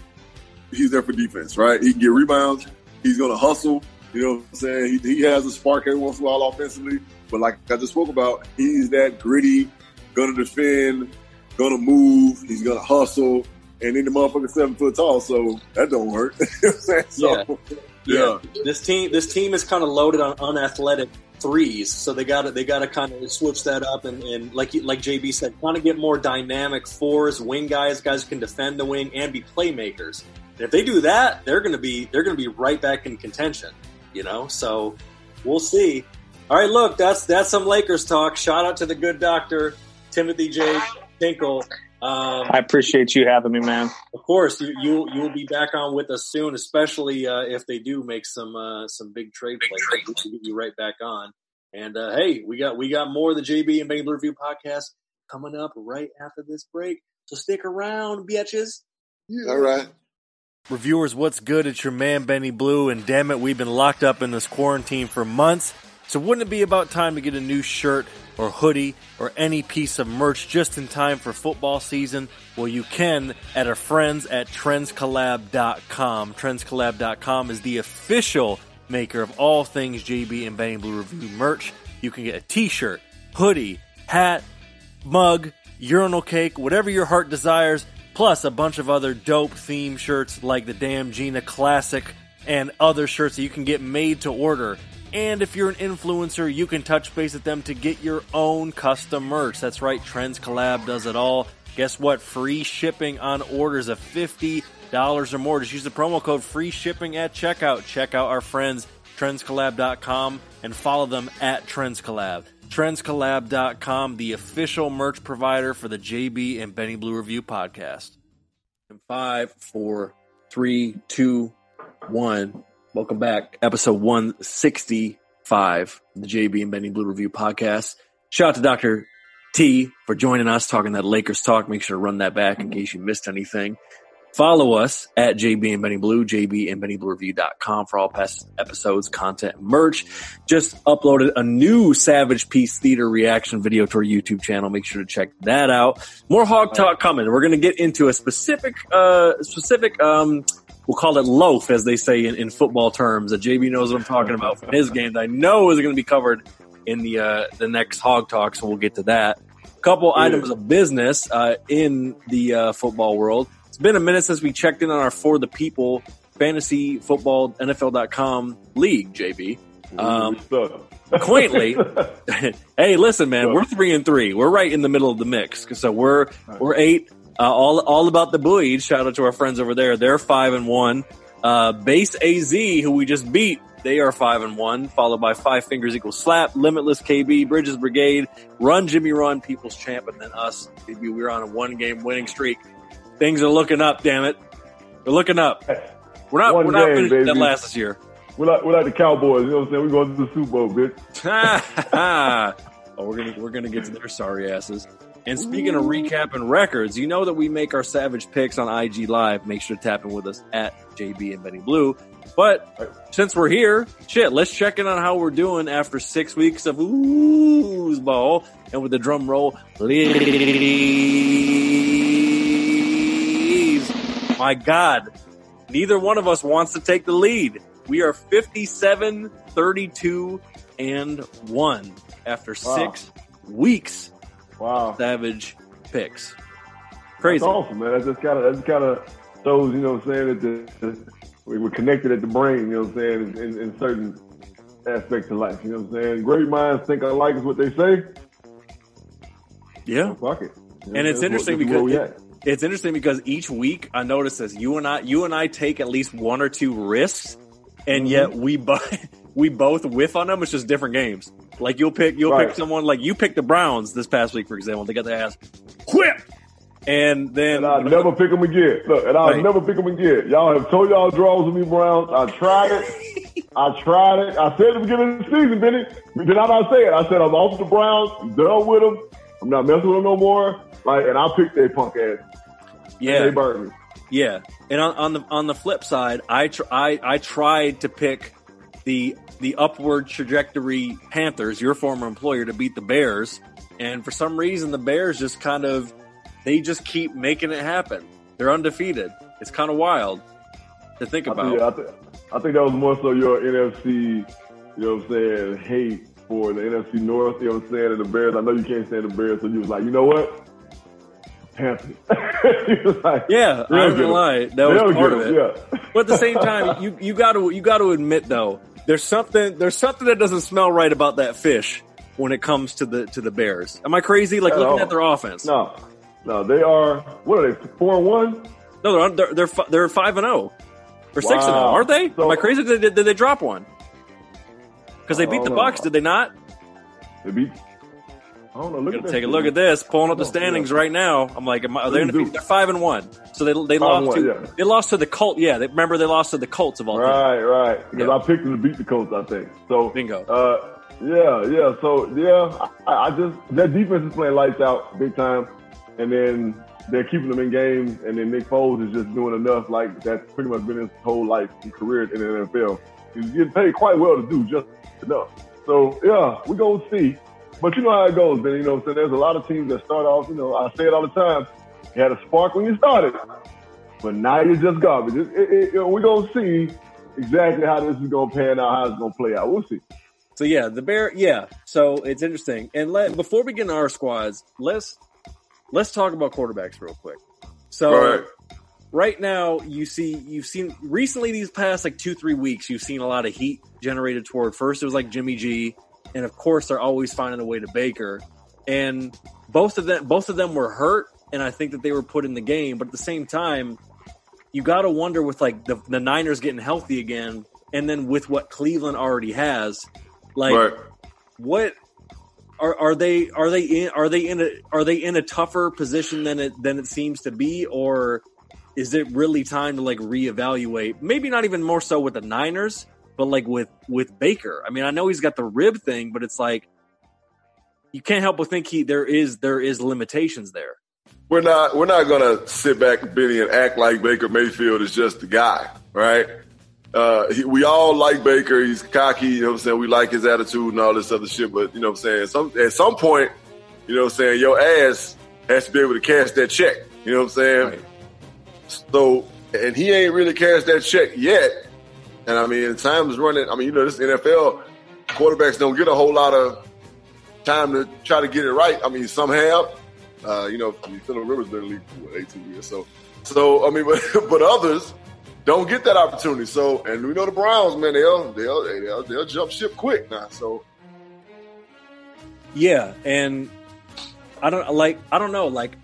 he's there for defense, right? He can get rebounds. He's going to hustle. You know what I'm saying? He, he has a spark every once in a while offensively, but like I just spoke about, he's that gritty, going to defend, going to move. He's going to hustle, and then the motherfucker seven foot tall, so that don't hurt. You know what I'm saying? so, Yeah. This team, this team is kind of loaded on unathletic threes, so they got to they got to kind of switch that up and, and like like JB said, kind of get more dynamic fours, wing guys, guys who can defend the wing and be playmakers. And if they do that, they're going to be they're going to be right back in contention. You know, so we'll see. All right, look, that's that's some Lakers talk. Shout out to the good doctor Timothy J. Tinkle. Um, I appreciate you having me, man. of course, you you you'll be back on with us soon, especially uh, if they do make some uh, some big trade plays. We can get you right back on. And uh, hey, we got we got more of the JB and Benny Blue Review podcast coming up right after this break. So stick around, bitches. All right. Reviewers, what's good? It's your man Benny Blue, and damn it, we've been locked up in this quarantine for months. So wouldn't it be about time to get a new shirt or hoodie or any piece of merch just in time for football season? Well, you can at our friends at trendscollab.com. Trendscollab.com is the official maker of all things JB and Benny Blue Review merch. You can get a t-shirt, hoodie, hat, mug, urinal cake, whatever your heart desires, plus a bunch of other dope theme shirts like the Damn Gina Classic and other shirts that you can get made to order. And if you're an influencer, you can touch base with them to get your own custom merch. That's right, Trends Collab does it all. Guess what? Free shipping on orders of $50 or more. Just use the promo code free shipping at checkout. Check out our friends, trendscollab.com, and follow them at trendscollab. Trendscollab.com, the official merch provider for the JB and Benny Blue Review podcast. Five, four, three, two, one. Welcome back. Episode 165 the JB and Benny Blue Review podcast. Shout out to Dr. T for joining us, talking that Lakers talk. Make sure to run that back in case you missed anything. Follow us at JB and Benny Blue, JB and Benny Blue Review.com for all past episodes, content, merch. Just uploaded a new Savage Peace Theater reaction video to our YouTube channel. Make sure to check that out. More Hog Talk coming. We're going to get into a specific, uh, specific, um, we'll call it loaf, as they say in, in football terms. That JB knows what I'm talking about from his game. That I know is going to be covered in the, uh, the next Hog Talk, so we'll get to that. Couple yeah. items of business, uh, in the, uh, football world. It's been a minute since we checked in on our For the People fantasy football NFL.com league, JB. Um, quaintly, hey, listen, man, we're three and three. We're right in the middle of the mix. So we're we're eight. Uh, all all about the Boyd. Shout out to our friends over there. They're five and one. Uh, Base AZ, who we just beat, they are five and one. Followed by Five Fingers Equals Slap, Limitless KB, Bridges Brigade, Run Jimmy Run, People's Champ, and then us. Maybe we're on a one game winning streak. Things are looking up, damn it. They're looking up. We're not One we're not finishing that last this year. We're like we're like the Cowboys, you know what I'm saying? We're going to the Super Bowl, bitch. oh, we're gonna we're gonna get to their sorry asses. And speaking Ooh. of recapping records, you know that we make our savage picks on IG Live. Make sure to tap in with us at JB and Benny Blue. But since we're here, shit, let's check in on how we're doing after six weeks of ooze ball. And with the drum roll, My God, neither one of us wants to take the lead. We are 57, 32, and 1 after wow. six weeks. Wow. Savage picks. Crazy. That's awesome, man. That's just kind of, that just kind of shows, you know what I'm saying, that the, we were connected at the brain, you know what I'm saying, in, in certain aspects of life. You know what I'm saying? Great minds think alike is what they say. Yeah. fuck it. You know, and it's interesting what, because it, it's interesting because each week I notice this. You and I, you and I take at least one or two risks, and mm-hmm. yet we both we both whiff on them. It's just different games. Like you'll pick you'll right. pick someone like you picked the Browns this past week, for example. They got their ass whip, and then and I'll never pick them again. Look, and I'll right. never pick them again. Y'all have told y'all draws with me, Browns. I tried it. I tried it. I said at the beginning of the season, Benny. Did I not say it? I said I'm off the Browns. I'm done with them. I'm not messing with them no more. Like, and I picked their punk ass. Yeah, they burned me. Yeah, and on, on, the on the flip side, I tr- I I tried to pick the the upward trajectory Panthers, your former employer, to beat the Bears, and for some reason the Bears just kind of they just keep making it happen. They're undefeated. It's kind of wild to think about. I think, I, th- I think that was more so your NFC, you know what I'm saying, hate for the NFC North, you know what I'm saying, and the Bears. I know you can't stand the Bears, so you was like, you know what? Panthers. like, yeah, I'm gonna lie, that was part of it. Yeah. but at the same time, you you got to you got to admit though, there's something there's something that doesn't smell right about that fish when it comes to the to the Bears. Am I crazy? Like at looking all. at their offense? No, no, they are. What are they? Four and one? No, they're they're they're, they're five and zero oh. or wow. six and zero, oh. aren't they? So, Am I crazy? Did, did, did they drop one? Because they beat the Bucks, did they not? They beat I don't know. Look at take a look at this. Pulling up the standings right now. I'm like, am I, they're, they're five and one. So they they lost one, to yeah. they lost to the Colts. Yeah, they, remember they lost to the Colts of all. Right, teams. right. Right. Because yeah. I picked them to beat the Colts. I think so. Bingo. Uh, yeah, yeah. So yeah, I, I just that defense is playing lights out big time, and then they're keeping them in games, and then Nick Foles is just doing enough. Like that's pretty much been his whole life and career in the NFL. He's getting paid quite well to do just enough. So yeah, we're gonna see. But you know how it goes, man. You know, so there's a lot of teams that start off. You know, I say it all the time. You had a spark when you started, but now you're just garbage. It, it, it, we're gonna see exactly how this is gonna pan out, how it's gonna play out. We'll see. So yeah, the bear. Yeah, so it's interesting. And let before we get into our squads, let's let's talk about quarterbacks real quick. So. Right. Right now, you see, you've seen recently these past like two, three weeks, you've seen a lot of heat generated toward. First, it was like Jimmy G, and of course they're always finding a way to Baker. And both of them, both of them were hurt, and I think that they were put in the game. But at the same time, you got to wonder with like the, the Niners getting healthy again, and then with what Cleveland already has, like right. what are are they are they in are they in a are they in a tougher position than it than it seems to be, or is it really time to like reevaluate? Maybe not even more so with the Niners, but like with with Baker, I mean, I know he's got the rib thing, but it's like you can't help but think he there is there is limitations there. we're not we're not gonna sit back, Benny, and act like Baker Mayfield is just the guy, right? Uh, he, we all like Baker. He's cocky. You know what I'm saying? We like his attitude and all this other shit. But you know what I'm saying? Some at some point, you know what I'm saying? Your ass has to be able to cash that check. You know what I'm saying? Right. So, and he ain't really cashed that check yet. And I mean, time is running. I mean, you know, this NFL quarterbacks don't get a whole lot of time to try to get it right. I mean, some have. Uh, you know, Philip Rivers been in the league for what, 18 years. So, so I mean, but but others don't get that opportunity. So, and we know the Browns, man, they'll they'll they'll, they'll jump ship quick now. So, yeah, and I don't like I don't know like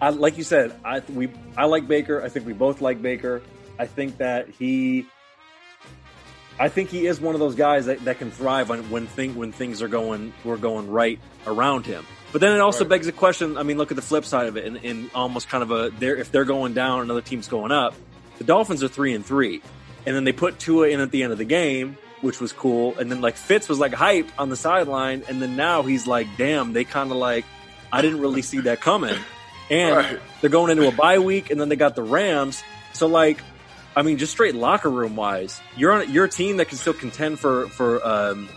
I like you said I we I like Baker. I think we both like Baker. I think that he I think he is one of those guys that, that can thrive when when thing when things are going we're going right around him. But then it also right. begs the question. I mean, look at the flip side of it, and, and almost kind of a they're, if they're going down, another team's going up. The Dolphins are three and three, and then they put Tua in at the end of the game, which was cool. And then like Fitz was like hype on the sideline, and then now he's like, damn, they kind of like I didn't really see that coming. And right. they're going into a bye week, and then they got the Rams. So like, I mean, just straight locker room wise, you're on you're a team that can still contend for for um,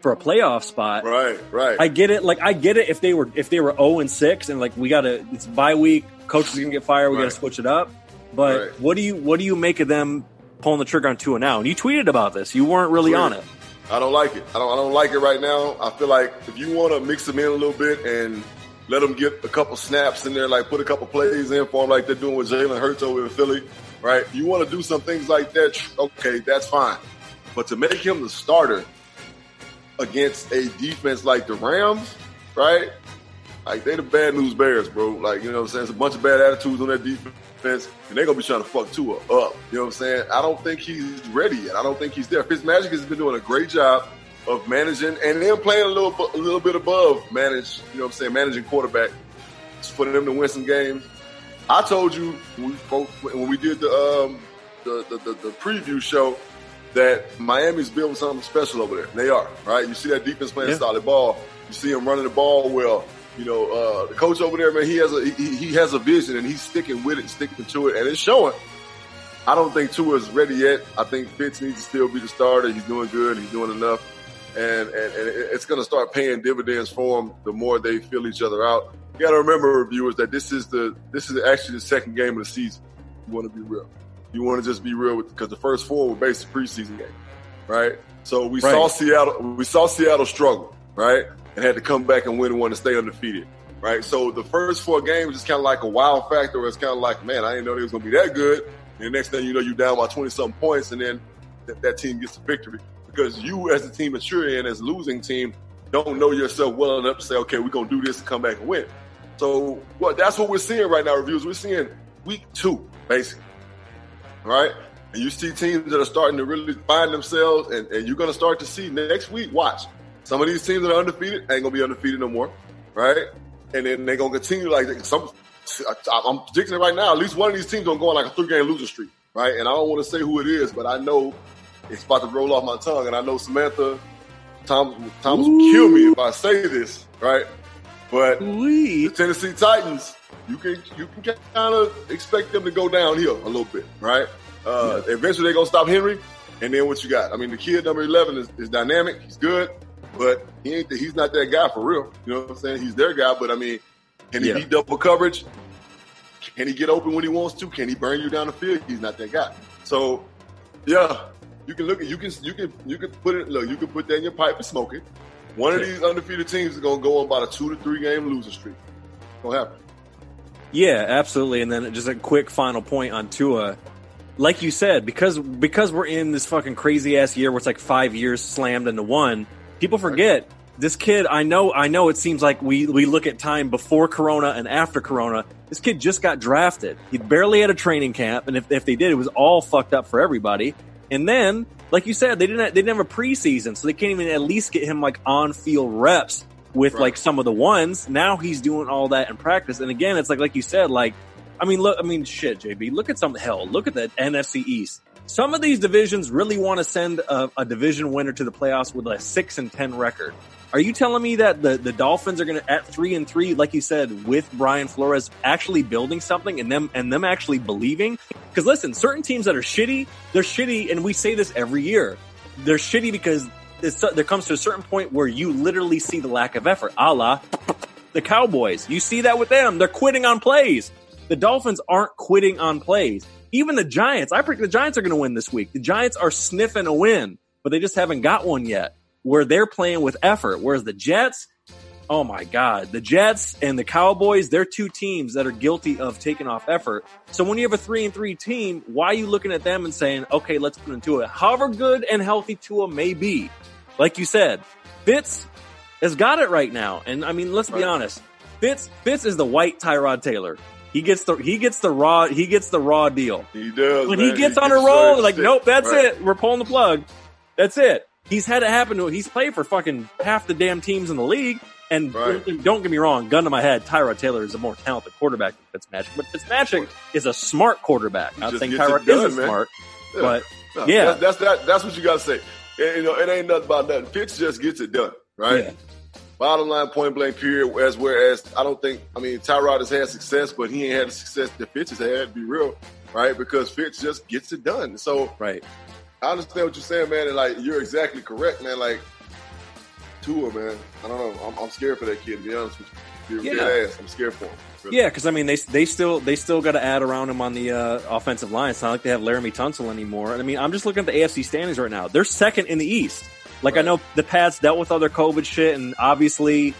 for a playoff spot. Right, right. I get it. Like I get it if they were if they were zero oh and six and like we got to it's bye week, coach is gonna get fired, we right. got to switch it up. But right. what do you what do you make of them pulling the trigger on Tua now? And you tweeted about this. You weren't really on it. I don't like it. I don't. I don't like it right now. I feel like if you want to mix them in a little bit and let them get a couple snaps in there, like put a couple plays in for them, like they're doing with Jalen Hurts over in Philly, right? You want to do some things like that, okay, that's fine. But to make him the starter against a defense like the Rams, right? Like they the bad news bears, bro. Like, you know what I'm saying? It's a bunch of bad attitudes on that defense, and they're gonna be trying to fuck Tua up. You know what I'm saying? I don't think he's ready yet. I don't think he's there. Fitzmagic has been doing a great job of managing and then playing a little a little bit above manage, you know what I'm saying, managing quarterback for them to win some games. I told you when we, when we did the, um, the, the, the, the preview show that Miami's building something special over there. They are, right? You see that defense playing yeah. solid ball. You see them running the ball well. You know, uh, the coach over there, man, he has a he, he has a vision and he's sticking with it, sticking to it, and it's showing. I don't think Tua is ready yet. I think Fitz needs to still be the starter. He's doing good. He's doing enough and, and, and it's going to start paying dividends for them the more they fill each other out. You got to remember, viewers, that this is the this is actually the second game of the season. You want to be real. You want to just be real with because the first four were basically preseason game, right? So we right. saw Seattle we saw Seattle struggle, right, and had to come back and win one to stay undefeated, right? So the first four games is kind of like a wild factor. It's kind of like, man, I didn't know they was going to be that good. And the next thing you know, you're down by twenty something points, and then that, that team gets the victory because you, as a team that you're in, as losing team, don't know yourself well enough to say, okay, we're gonna do this and come back and win. So, what that's what we're seeing right now. Reviews we're seeing week two, basically, right? And you see teams that are starting to really find themselves, and, and you're gonna start to see next week. Watch some of these teams that are undefeated ain't gonna be undefeated no more, right? And then they're gonna continue like some. I'm predicting it right now. At least one of these teams gonna go on like a three game losing streak, right? And I don't want to say who it is, but I know it's about to roll off my tongue, and I know Samantha Tom Thomas will kill me if I say this, right? But Ooh. the Tennessee Titans, you can you can kind of expect them to go downhill a little bit, right? Uh, yeah. Eventually, they're gonna stop Henry, and then what you got? I mean, the kid number eleven is, is dynamic. He's good, but he ain't he's not that guy for real. You know what I'm saying? He's their guy, but I mean, can he yeah. beat double coverage? Can he get open when he wants to? Can he burn you down the field? He's not that guy. So, yeah, you can look at you can you can you can put it look you can put that in your pipe and smoke it. One of these undefeated teams is going to go on about a two to three game losing streak. Gonna happen. Yeah, absolutely. And then just a quick final point on Tua. Like you said, because because we're in this fucking crazy ass year where it's like five years slammed into one, people forget this kid. I know, I know. It seems like we we look at time before Corona and after Corona. This kid just got drafted. He barely had a training camp, and if, if they did, it was all fucked up for everybody. And then, like you said, they didn't they didn't have a preseason, so they can't even at least get him like on field reps with right. like some of the ones. Now he's doing all that in practice. And again, it's like like you said, like I mean, look, I mean, shit, JB, look at some hell. Look at the NFC East. some of these divisions really want to send a, a division winner to the playoffs with a six and ten record. Are you telling me that the, the Dolphins are going to at three and three, like you said, with Brian Flores actually building something and them and them actually believing? Because listen, certain teams that are shitty, they're shitty, and we say this every year. They're shitty because there comes to a certain point where you literally see the lack of effort, a la the Cowboys. You see that with them; they're quitting on plays. The Dolphins aren't quitting on plays. Even the Giants, I predict the Giants are going to win this week. The Giants are sniffing a win, but they just haven't got one yet where they're playing with effort. Whereas the Jets, oh my God, the Jets and the Cowboys, they're two teams that are guilty of taking off effort. So when you have a three and three team, why are you looking at them and saying, okay, let's put into it? However good and healthy Tua may be, like you said, Fitz has got it right now. And I mean, let's right. be honest. Fitz, Fitz is the white Tyrod Taylor. He gets the he gets the raw he gets the raw deal. He does. When man. he gets he on gets a roll, like, nope, that's right. it. We're pulling the plug. That's it. He's had it happen to him. He's played for fucking half the damn teams in the league. And right. don't get me wrong, gun to my head, Tyrod Taylor is a more talented quarterback than Fitzmagic. But Fitzmagic is a smart quarterback. Not saying Tyrod isn't smart, yeah. but no, yeah, that's, that's that. That's what you got to say. And, you know, it ain't nothing about nothing. Fitz just gets it done, right? Yeah. Bottom line, point blank, period. As whereas I don't think, I mean, Tyrod has had success, but he ain't had the success that Fitz has had. To be real, right? Because Fitz just gets it done. So, right. I understand what you're saying, man, and like you're exactly correct, man. Like Tua, man, I don't know. I'm, I'm scared for that kid. To be honest with you, yeah. ass. I'm scared for him. Really. Yeah, because I mean, they they still they still got to add around him on the uh, offensive line. It's not like they have Laremy Tunsil anymore. And I mean, I'm just looking at the AFC standings right now. They're second in the East. Like right. I know the Pats dealt with other COVID shit, and obviously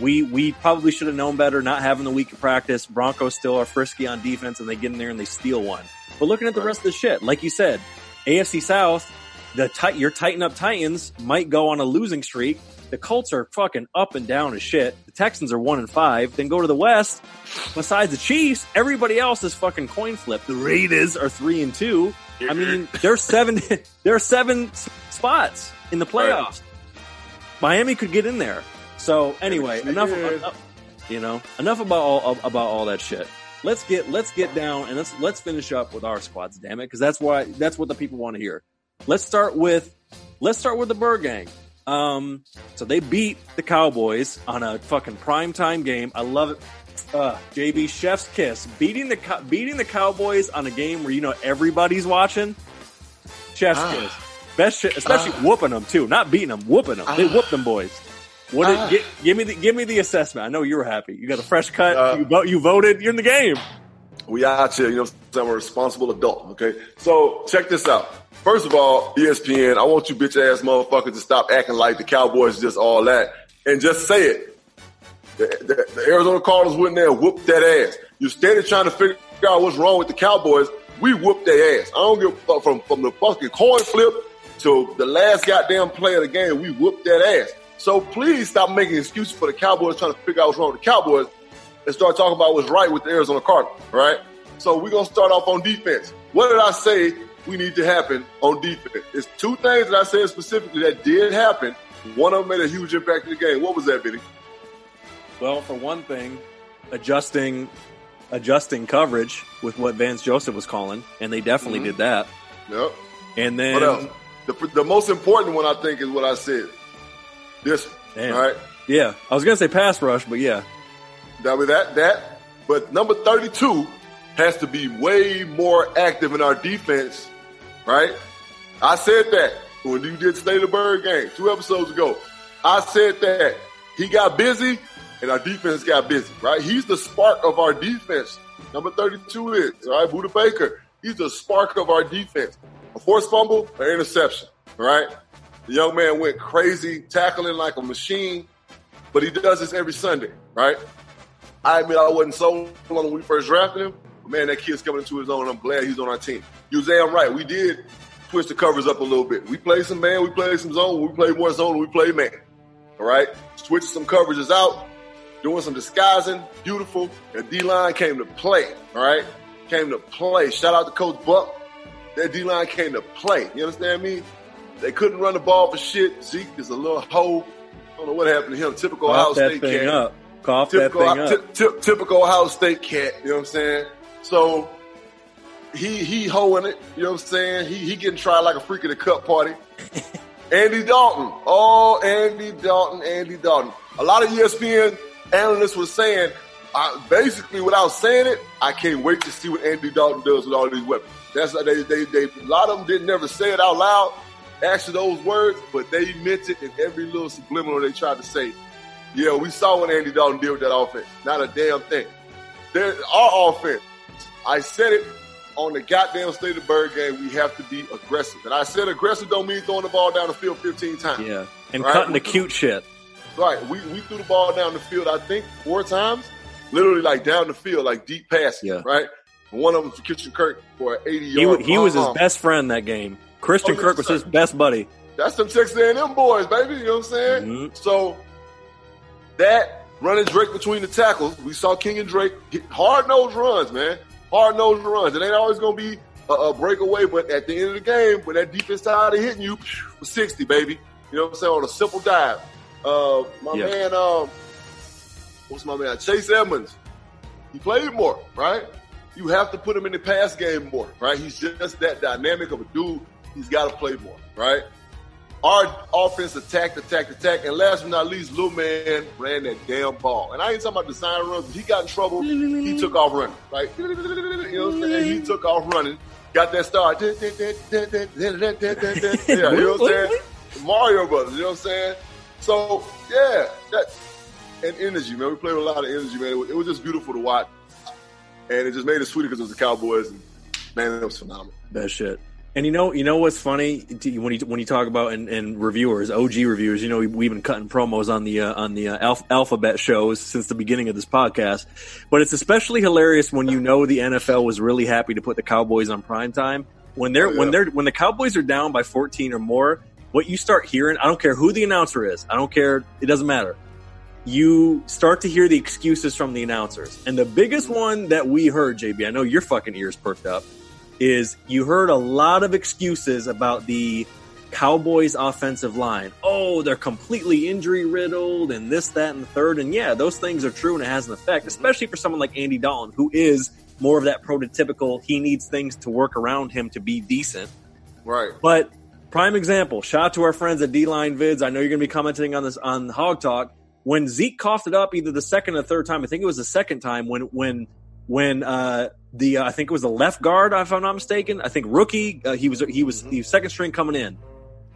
we we probably should have known better not having the week of practice. Broncos still are frisky on defense, and they get in there and they steal one. But looking at the right. rest of the shit, like you said, AFC South, the tight your tighten up Titans might go on a losing streak. The Colts are fucking up and down as shit. The Texans are one and five. Then go to the West. Besides the Chiefs, everybody else is fucking coin flip. The Raiders are three and two. I mean, there's seven. there are seven spots in the playoffs. Right. Miami could get in there. So anyway, enough. Enough, you know, enough about all about all that shit let's get let's get down and let's let's finish up with our squads, damn it, because that's why that's what the people want to hear. Let's start with let's start with the Bird Gang. Um, so they beat the Cowboys on a fucking prime time game. I love it. Uh, JB Chef's kiss beating the beating the Cowboys on a game where you know everybody's watching. Chef's ah. kiss, best shit, especially ah. whooping them too, not beating them, whooping them. Ah. They whooped them boys. What did, uh, give, give, me the give me the assessment. I know you were happy. You got a fresh cut. Uh, you, vote, you voted. You're in the game. We out here. You know, I'm a responsible adult. Okay, so check this out. First of all, ESPN, I want you bitch ass motherfuckers to stop acting like the Cowboys just all that and just say it. The, the, the Arizona Cardinals went there and whooped that ass. You steady trying to figure out what's wrong with the Cowboys. We whooped their ass. I don't give a fuck from, from the fucking coin flip to the last goddamn play of the game. We whooped that ass. So please stop making excuses for the Cowboys trying to figure out what's wrong with the Cowboys and start talking about what's right with the Arizona Cardinals, right? So we're going to start off on defense. What did I say we need to happen on defense? It's two things that I said specifically that did happen. One of them made a huge impact in the game. What was that, Benny? Well, for one thing, adjusting adjusting coverage with what Vance Joseph was calling, and they definitely mm-hmm. did that. Yep. And then the, the most important one I think is what I said. This Damn. right? Yeah, I was gonna say pass rush, but yeah, that was that that. But number thirty-two has to be way more active in our defense, right? I said that when you did State of Bird game two episodes ago. I said that he got busy and our defense got busy, right? He's the spark of our defense. Number 32 is, all right, Budda Baker. He's the spark of our defense. A forced fumble, an interception, right? The young man went crazy, tackling like a machine, but he does this every Sunday, right? I admit I wasn't on when we first drafted him, but man, that kid's coming into his own. I'm glad he's on our team. You was damn right. We did push the covers up a little bit. We played some man, we played some zone, we played more zone, we played man. All right, switching some coverages out, doing some disguising, beautiful. And D line came to play. All right, came to play. Shout out to Coach Buck. That D line came to play. You understand me? They couldn't run the ball for shit. Zeke is a little hoe. I don't know what happened to him. Typical Cough Ohio State cat. Up. Cough typical, that thing up. T- t- typical Ohio State cat. You know what I'm saying? So he he hoeing it. You know what I'm saying? He he getting tried like a freak at a cup party. Andy Dalton. Oh, Andy Dalton, Andy Dalton. A lot of ESPN analysts were saying, uh, basically, without saying it, I can't wait to see what Andy Dalton does with all these weapons. That's they they they. A lot of them didn't never say it out loud, actually those words, but they meant it in every little subliminal they tried to say. Yeah, we saw what Andy Dalton did with that offense. Not a damn thing. There, our offense. I said it on the goddamn State of Bird game. We have to be aggressive, and I said aggressive don't mean throwing the ball down the field 15 times. Yeah, and right? cutting the cute shit. Right. We we threw the ball down the field. I think four times, literally like down the field, like deep passing. Yeah. Right. One of them for Christian Kirk for an 80 yard. He, he was his uh-huh. best friend that game. Christian oh, Kirk was his best buddy. That's some Texas A&M boys, baby. You know what I'm saying? Mm-hmm. So that running Drake between the tackles, we saw King and Drake get hard nosed runs, man. Hard nosed runs. It ain't always gonna be a, a, breakaway, but at the end of the game, when that defense side of hitting you, for 60, baby. You know what I'm saying? On a simple dive. Uh, my yeah. man, um, what's my man? Chase Edmonds. He played more, right? You have to put him in the pass game more, right? He's just that dynamic of a dude. He's got to play more, right? Our offense attacked, attacked, attacked, and last but not least, little man ran that damn ball. And I ain't talking about the sign runs. He got in trouble. He took off running, right? You know what I'm saying? He took off running, got that start. yeah, you know what I'm saying? Mario Brothers, you know what I'm saying? So yeah, that and energy, man. We played with a lot of energy, man. It was, it was just beautiful to watch, and it just made it sweeter because it was the Cowboys. And man, it was phenomenal. That shit. And you know, you know what's funny when you when you talk about and, and reviewers, OG reviewers. You know, we, have been cutting promos on the uh, on the uh, alph- alphabet shows since the beginning of this podcast. But it's especially hilarious when you know the NFL was really happy to put the Cowboys on prime time when they're oh, yeah. when they're when the Cowboys are down by fourteen or more. What you start hearing, I don't care who the announcer is, I don't care, it doesn't matter. You start to hear the excuses from the announcers, and the biggest one that we heard, JB, I know your fucking ears perked up is you heard a lot of excuses about the Cowboys offensive line. Oh, they're completely injury riddled and this, that, and the third. And yeah, those things are true and it has an effect, especially for someone like Andy Dalton, who is more of that prototypical, he needs things to work around him to be decent. Right. But prime example, shout out to our friends at D Line Vids. I know you're going to be commenting on this on Hog Talk. When Zeke coughed it up either the second or third time, I think it was the second time when when when uh, the uh, I think it was the left guard, if I'm not mistaken. I think rookie. Uh, he was he was the second string coming in.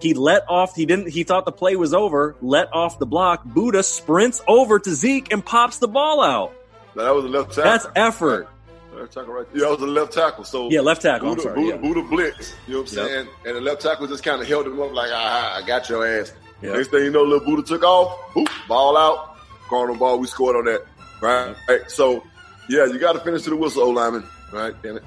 He let off. He didn't. He thought the play was over. Let off the block. Budda sprints over to Zeke and pops the ball out. Now, that was a left tackle. That's effort. Left tackle right. Yeah, that was a left tackle. So yeah, left tackle. Budda, sorry, Budda, yeah. Budda blitz. You know what I'm yep. saying? And the left tackle just kind of held him up like, ah, I got your ass. Yep. Next thing you know, little Budda took off. Boop, ball out. Corner ball. We scored on that. Right. Yep. right. So yeah, you got to finish to the whistle, old lineman. Right? Damn it.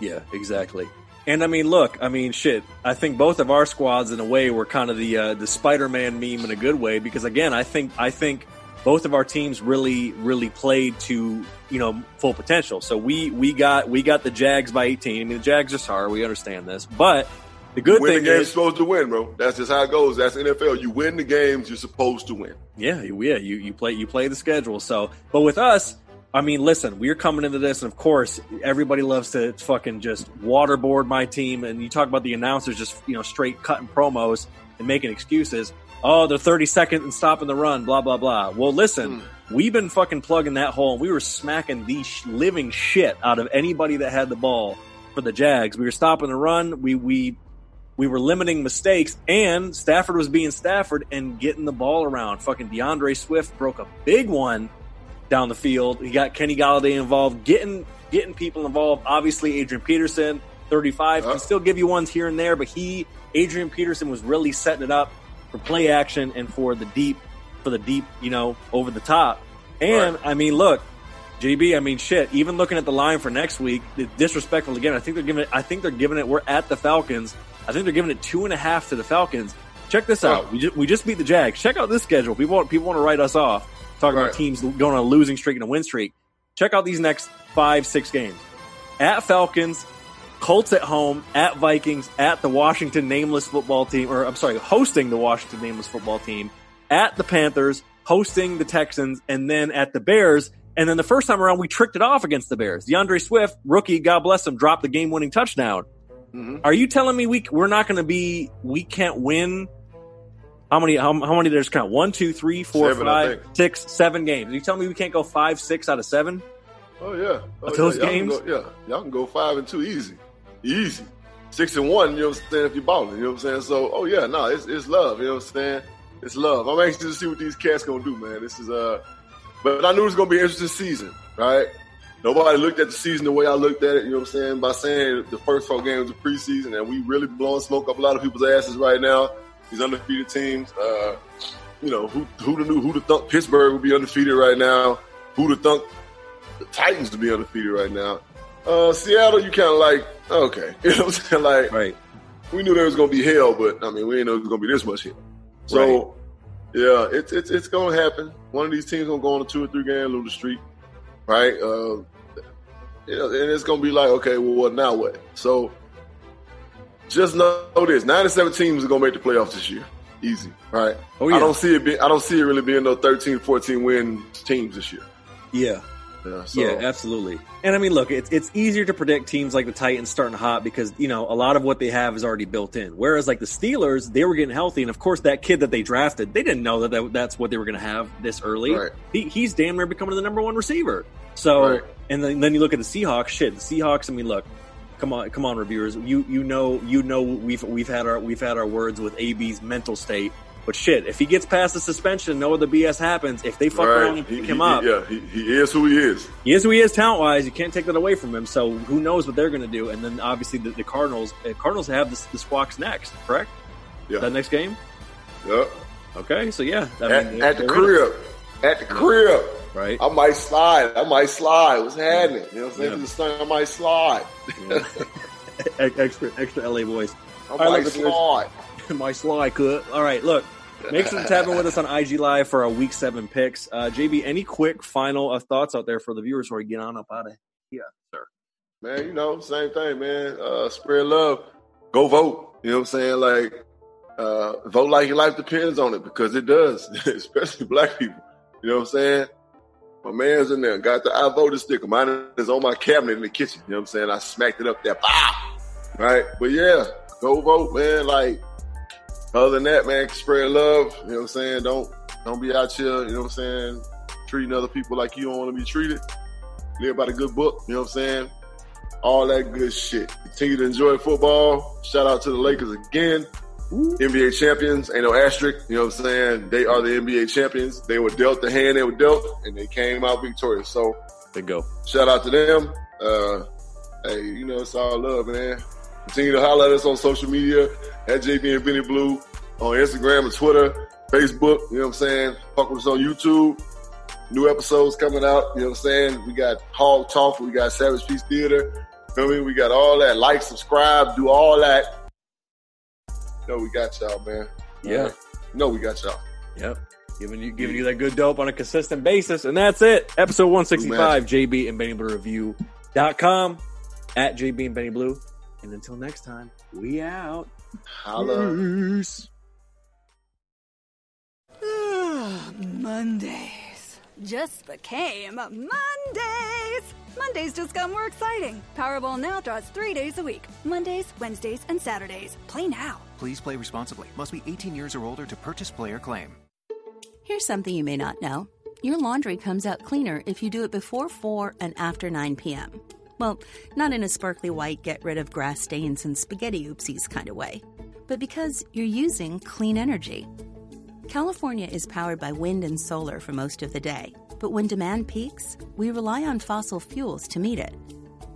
Yeah, exactly. And I mean, look, I mean, shit. I think both of our squads, in a way, were kind of the uh, the Spider-Man meme in a good way because, again, I think I think both of our teams really really played to you know full potential. So we we got we got the Jags by 18. I mean, the Jags are sorry, we understand this, but the good win thing the is supposed to win, bro. That's just how it goes. That's NFL. You win the games you're supposed to win. Yeah, yeah. You you play you play the schedule. So, but with us, I mean, listen, we're coming into this, and of course, everybody loves to fucking just waterboard my team. And you talk about the announcers just, you know, straight cutting promos and making excuses. Oh, they're 30 second and stopping the run, blah, blah, blah. Well, listen, mm. we've been fucking plugging that hole, and we were smacking the sh- living shit out of anybody that had the ball for the Jags. We were stopping the run. We, we, we were limiting mistakes, and Stafford was being Stafford and getting the ball around. Fucking DeAndre Swift broke a big one down the field. He got Kenny Golladay involved, getting getting people involved. Obviously, Adrian Peterson, 35, can still give you ones here and there, but he, Adrian Peterson, was really setting it up for play action and for the deep, for the deep, you know, over the top. And right. I mean, look, JB, I mean, shit. Even looking at the line for next week, disrespectful again. I think they're giving it. I think they're giving it. We're at the Falcons. I think they're giving it two and a half to the Falcons. Check this out. We just, we just beat the Jags. Check out this schedule. People want, people want to write us off talking right. about teams going on a losing streak and a win streak. Check out these next five, six games. At Falcons, Colts at home, at Vikings, at the Washington nameless football team, or I'm sorry, hosting the Washington nameless football team, at the Panthers, hosting the Texans, and then at the Bears, And then the first time around, we tricked it off against the Bears. DeAndre Swift, rookie, God bless him, dropped the game winning touchdown. Mm-hmm. Are you telling me we we're not going to be we can't win? How many? How, how many? There's count one, two, three, four, Seven, five, six, seven games. You tell me we can't go five, six out of seven? Oh yeah, oh, Of those yeah. Y'all games? go- yeah, y'all can go five and two easy, easy. Six and one, you know what I'm saying? If you're balling, you know what I'm saying? So, oh yeah, no, it's it's love, you know what I'm saying? It's love. I'm anxious to see what these cats gonna do, man. This is uh, but I knew it was gonna be an interesting season, right? Nobody looked at the season the way I looked at it, you know what I'm saying? By saying the first four games of preseason, and we really blowing smoke up a lot of people's asses right now. These undefeated teams, uh, you know, who who'd have knew who'd have thought Pittsburgh would be undefeated right now? Who the thought the Titans to be undefeated right now? Uh, Seattle, you kind of like, okay, you know what I'm saying? Like, right. we knew there was gonna be hell, but I mean, we didn't know it was gonna be this much hell. So, yeah, it's it's it's gonna happen. One of these teams gonna go on a two or three game losing streak, right? Uh, you know, and it's gonna be like, okay, well, what now? What? So, just know this: ninety-seven teams are gonna make the playoffs this year, easy, right? Oh, yeah. I don't see it. Be, I don't see it really being no 13, 14 win teams this year. Yeah. Yeah, so, yeah, absolutely. And I mean, look, it's it's easier to predict teams like the Titans starting hot because you know a lot of what they have is already built in. Whereas like the Steelers, they were getting healthy, and of course that kid that they drafted, they didn't know that, that that's what they were going to have this early. Right. He, he's damn near becoming the number one receiver. So, Right. and then, then you look at the Seahawks. Shit, the Seahawks. I mean, look, come on, come on, reviewers. You you know you know we've we've had our we've had our words with AB's mental state. But shit, if he gets past the suspension, no other BS happens. If they fuck right. around and pick he- him up, yeah, he, he is who he is. he is who he is talent wise. You can't take that away from him. So who knows what they're going to do? And then obviously the, the Cardinals. Uh, Cardinals have the, the Squawks next, correct? Yeah. That next game. Yeah. Okay, so yeah, at, mean, at the crib. At the crib. Right? I might slide. I might slide. What's happening? You know what I'm saying? Yeah. The sun, I might slide. Ex- extra extra LA voice. I All right, might look, slide. My slide cut. All right, look. Make sure to tap in with us on IG Live for our Week Seven picks. Uh, JB, any quick final uh, thoughts out there for the viewers before we get on up out of here, sir? Man, you know, same thing, man. Uh, spread love. Go vote. You know what I'm saying? Like, uh, vote like your life depends on it because it does, especially black people. You know what I'm saying? My man's in there, got the I voted sticker. Mine is on my cabinet in the kitchen. You know what I'm saying? I smacked it up there. Pow! Right? But yeah, go vote, man. Like, other than that, man, spread love. You know what I'm saying? Don't don't be out here, you know what I'm saying, treating other people like you don't want to be treated. Live by the good book, you know what I'm saying? All that good shit. Continue to enjoy football. Shout out to the Lakers again. NBA champions, ain't no asterisk, you know what I'm saying? They are the NBA champions. They were dealt the hand they were dealt, and they came out victorious. So they go. shout out to them. Uh, hey, you know, it's all love, man. Continue to holler at us on social media at JB and Benny Blue on Instagram and Twitter, Facebook. You know what I'm saying? Fuck with us on YouTube. New episodes coming out. You know what I'm saying? We got Hog Talk. We got Savage Peace Theater. Feel me? We got all that. Like, subscribe, do all that. No, we got y'all, man. Yeah. No, we got y'all. Yep. Giving you giving you that good dope on a consistent basis. And that's it. Episode 165, JB and Benny Blue Review.com at JB and Benny Blue. And until next time, we out. Holla. Ah, Mondays just became Mondays. Mondays just got more exciting. Powerball now draws three days a week Mondays, Wednesdays, and Saturdays. Play now. Please play responsibly. Must be 18 years or older to purchase player claim. Here's something you may not know your laundry comes out cleaner if you do it before 4 and after 9 p.m. Well, not in a sparkly white, get rid of grass stains and spaghetti oopsies kind of way, but because you're using clean energy. California is powered by wind and solar for most of the day, but when demand peaks, we rely on fossil fuels to meet it.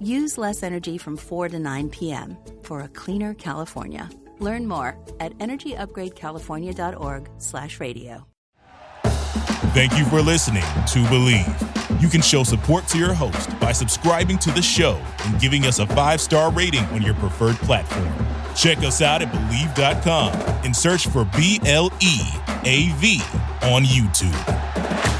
Use less energy from 4 to 9 p.m. for a cleaner California. Learn more at energyupgradecalifornia.org/radio. Thank you for listening to Bleav. You can show support to your host by subscribing to the show and giving us a five star rating on your preferred platform. Check us out at Bleav.com and search for B L E A V on YouTube.